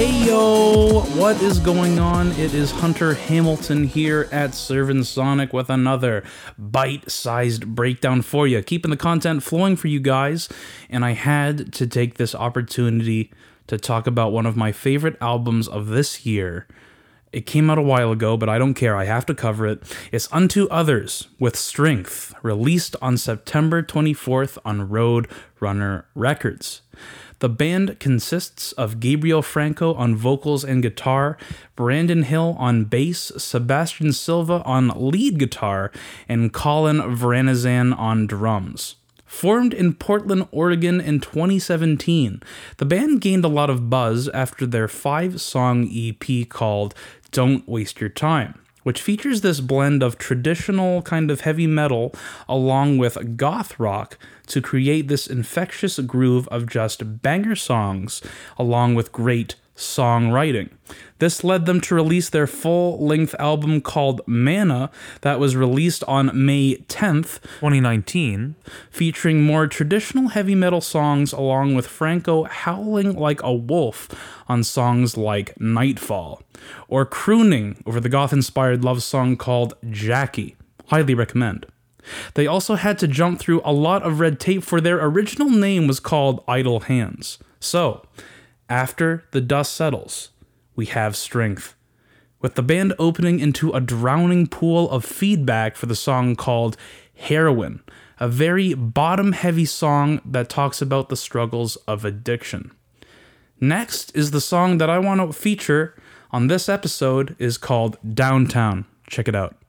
Hey yo, what is going on? It is Hunter Hamilton here at Servant Sonic with another bite sized breakdown for you, keeping the content flowing for you guys. And I had to take this opportunity to talk about one of my favorite albums of this year. It came out a while ago, but I don't care. I have to cover it. It's Unto Others with Strength, released on September 24th on Road Runner Records. The band consists of Gabriel Franco on vocals and guitar, Brandon Hill on bass, Sebastian Silva on lead guitar, and Colin Vranizan on drums. Formed in Portland, Oregon in 2017, the band gained a lot of buzz after their five song EP called Don't Waste Your Time which features this blend of traditional kind of heavy metal along with goth rock to create this infectious groove of just banger songs along with great songwriting. This led them to release their full length album called Mana, that was released on May 10th, 2019, featuring more traditional heavy metal songs along with Franco howling like a wolf on songs like Nightfall, or crooning over the goth inspired love song called Jackie. Highly recommend. They also had to jump through a lot of red tape for their original name was called Idle Hands. So, after the dust settles, we have strength. With the band opening into a drowning pool of feedback for the song called Heroin, a very bottom heavy song that talks about the struggles of addiction. Next is the song that I want to feature on this episode is called Downtown. Check it out.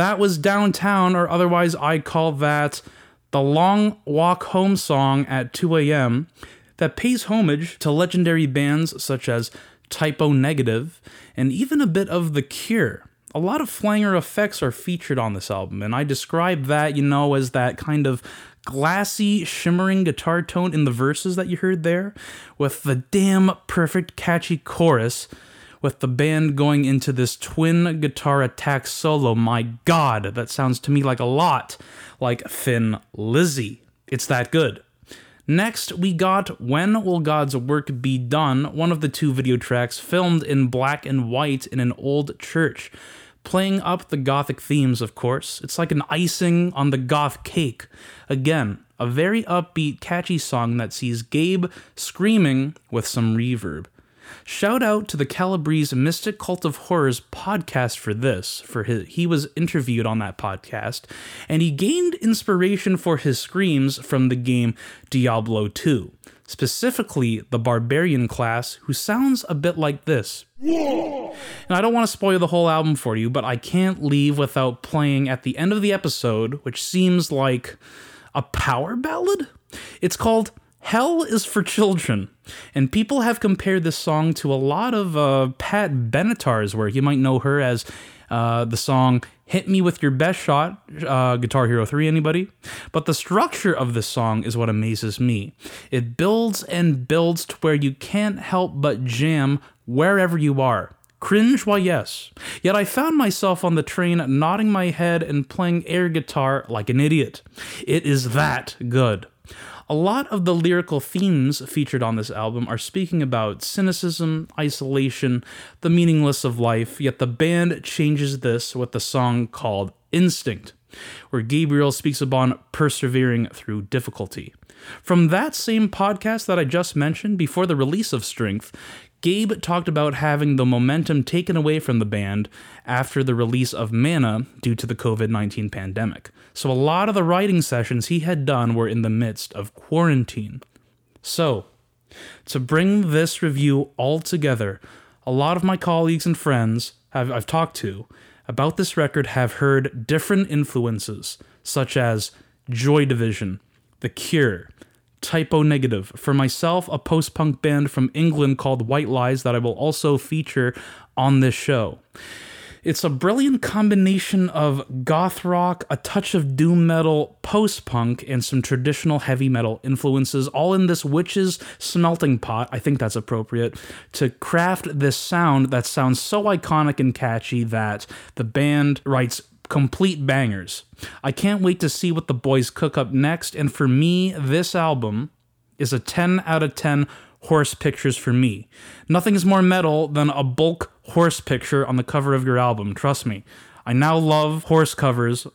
That was Downtown, or otherwise I'd call that the Long Walk Home song at 2 a.m. that pays homage to legendary bands such as Type O Negative and even a bit of The Cure. A lot of flanger effects are featured on this album, and I describe that, you know, as that kind of glassy, shimmering guitar tone in the verses that you heard there, with the damn perfect catchy chorus, with the band going into this twin guitar attack solo. My god, that sounds to me like a lot like Thin Lizzy. It's that good. Next, we got When Will God's Work Be Done, one of the two video tracks filmed in black and white in an old church playing up the gothic themes, of course. It's like an icing on the goth cake. Again, a very upbeat, catchy song that sees Gabe screaming with some reverb. Shout out to the Calabrese Mystic Cult of Horrors podcast for this, for his, he was interviewed on that podcast, and he gained inspiration for his screams from the game Diablo 2 specifically the barbarian class, who sounds a bit like this. And I don't want to spoil the whole album for you, but I can't leave without playing at the end of the episode, which seems like a power ballad. It's called Hell is for Children, and people have compared this song to a lot of uh, Pat Benatar's work. You might know her as uh, the song Hit Me With Your Best Shot, uh, Guitar Hero 3, anybody? But the structure of this song is what amazes me. It builds and builds to where you can't help but jam wherever you are. Cringe, why yes. Yet I found myself on the train nodding my head and playing air guitar like an idiot. It is that good. A lot of the lyrical themes featured on this album are speaking about cynicism, isolation, the meaningless of life, yet the band changes this with the song called Instinct, where Gabriel speaks upon persevering through difficulty. From that same podcast that I just mentioned before the release of Strength, Gabe talked about having the momentum taken away from the band after the release of Mana due to the COVID 19 pandemic. So, a lot of the writing sessions he had done were in the midst of quarantine. So, to bring this review all together, a lot of my colleagues and friends have, I've talked to about this record have heard different influences, such as Joy Division, The Cure, Type O Negative. For myself, a post punk band from England called White Lies that I will also feature on this show. It's a brilliant combination of goth rock, a touch of doom metal, post punk, and some traditional heavy metal influences, all in this witch's smelting pot. I think that's appropriate to craft this sound that sounds so iconic and catchy that the band writes complete bangers. I can't wait to see what the boys cook up next, and for me, this album is a 10 out of 10 horse pictures for me. Nothing is more metal than a bulk horse picture on the cover of your album, trust me. I now love horse covers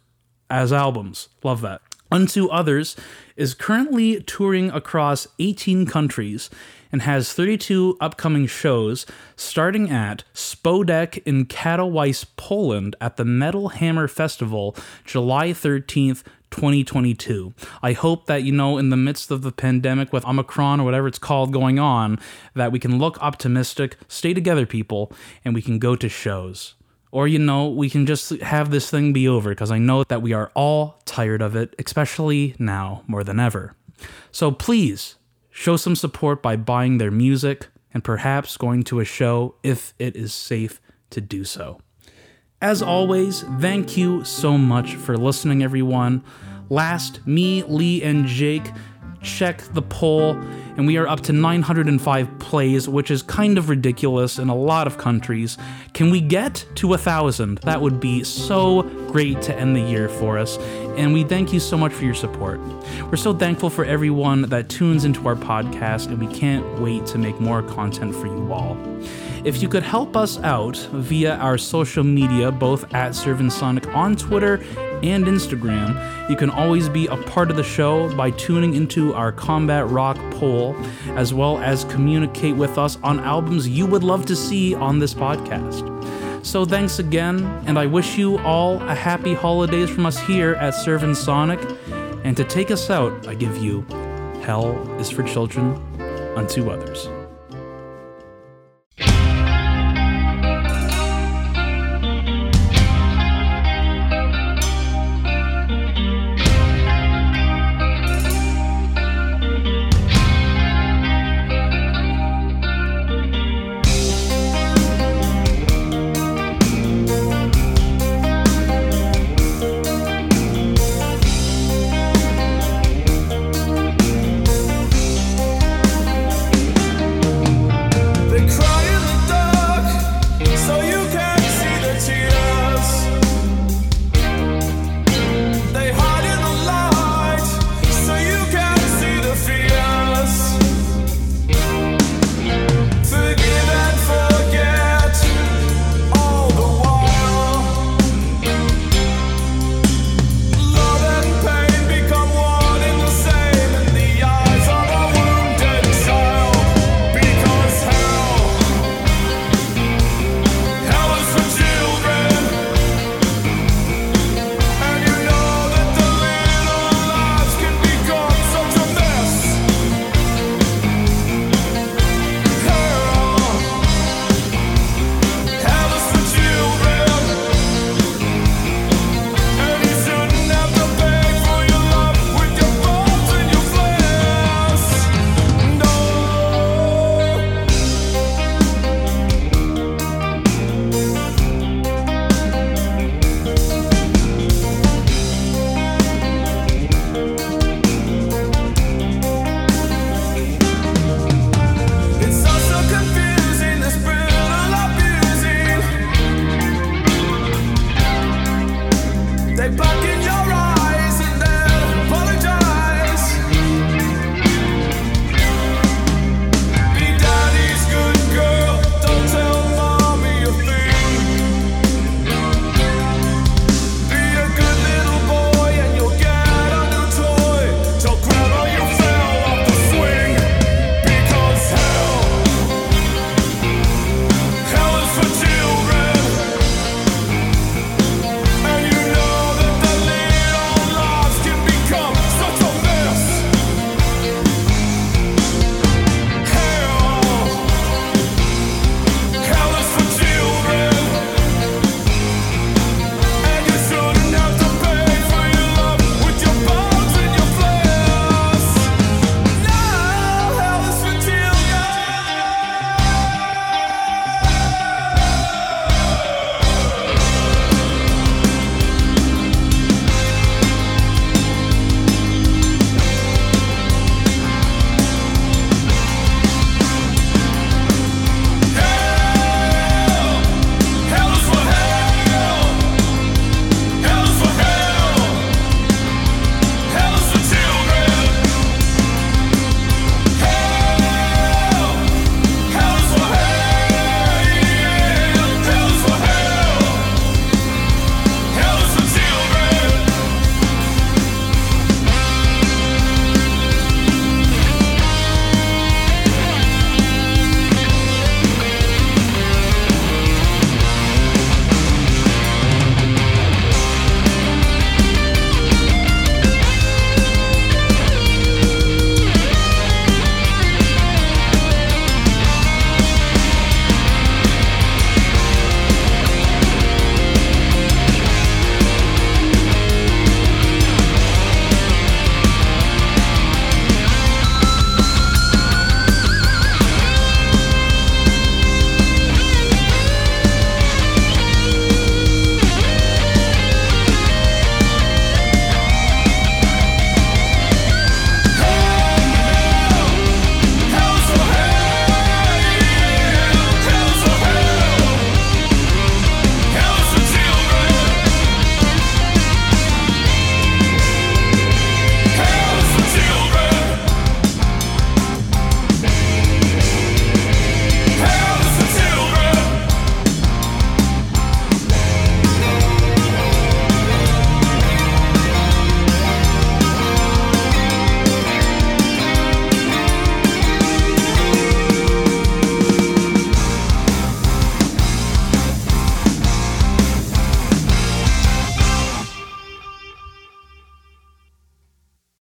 as albums. Love that. Unto Others is currently touring across 18 countries and has 32 upcoming shows, starting at Spodek in Katowice, Poland at the Metal Hammer Festival, July 13th, 2022. I hope that, you know, in the midst of the pandemic with Omicron or whatever it's called going on, that we can look optimistic, stay together, people, and we can go to shows. Or, you know, we can just have this thing be over because I know that we are all tired of it, especially now more than ever. So please show some support by buying their music and perhaps going to a show if it is safe to do so. As always, thank you so much for listening, everyone. Last, me, Lee, and Jake check the poll, and we are up to 905 plays, which is kind of ridiculous in a lot of countries. Can we get to a thousand? That would be so great to end the year for us, and we thank you so much for your support. We're so thankful for everyone that tunes into our podcast, and we can't wait to make more content for you all. If you could help us out via our social media, both at Servant Sonic on Twitter and Instagram, you can always be a part of the show by tuning into our Combat Rock poll, as well as communicate with us on albums you would love to see on this podcast. So thanks again, and I wish you all a happy holidays from us here at Servant Sonic. And to take us out, I give you Hell is for Children unto others.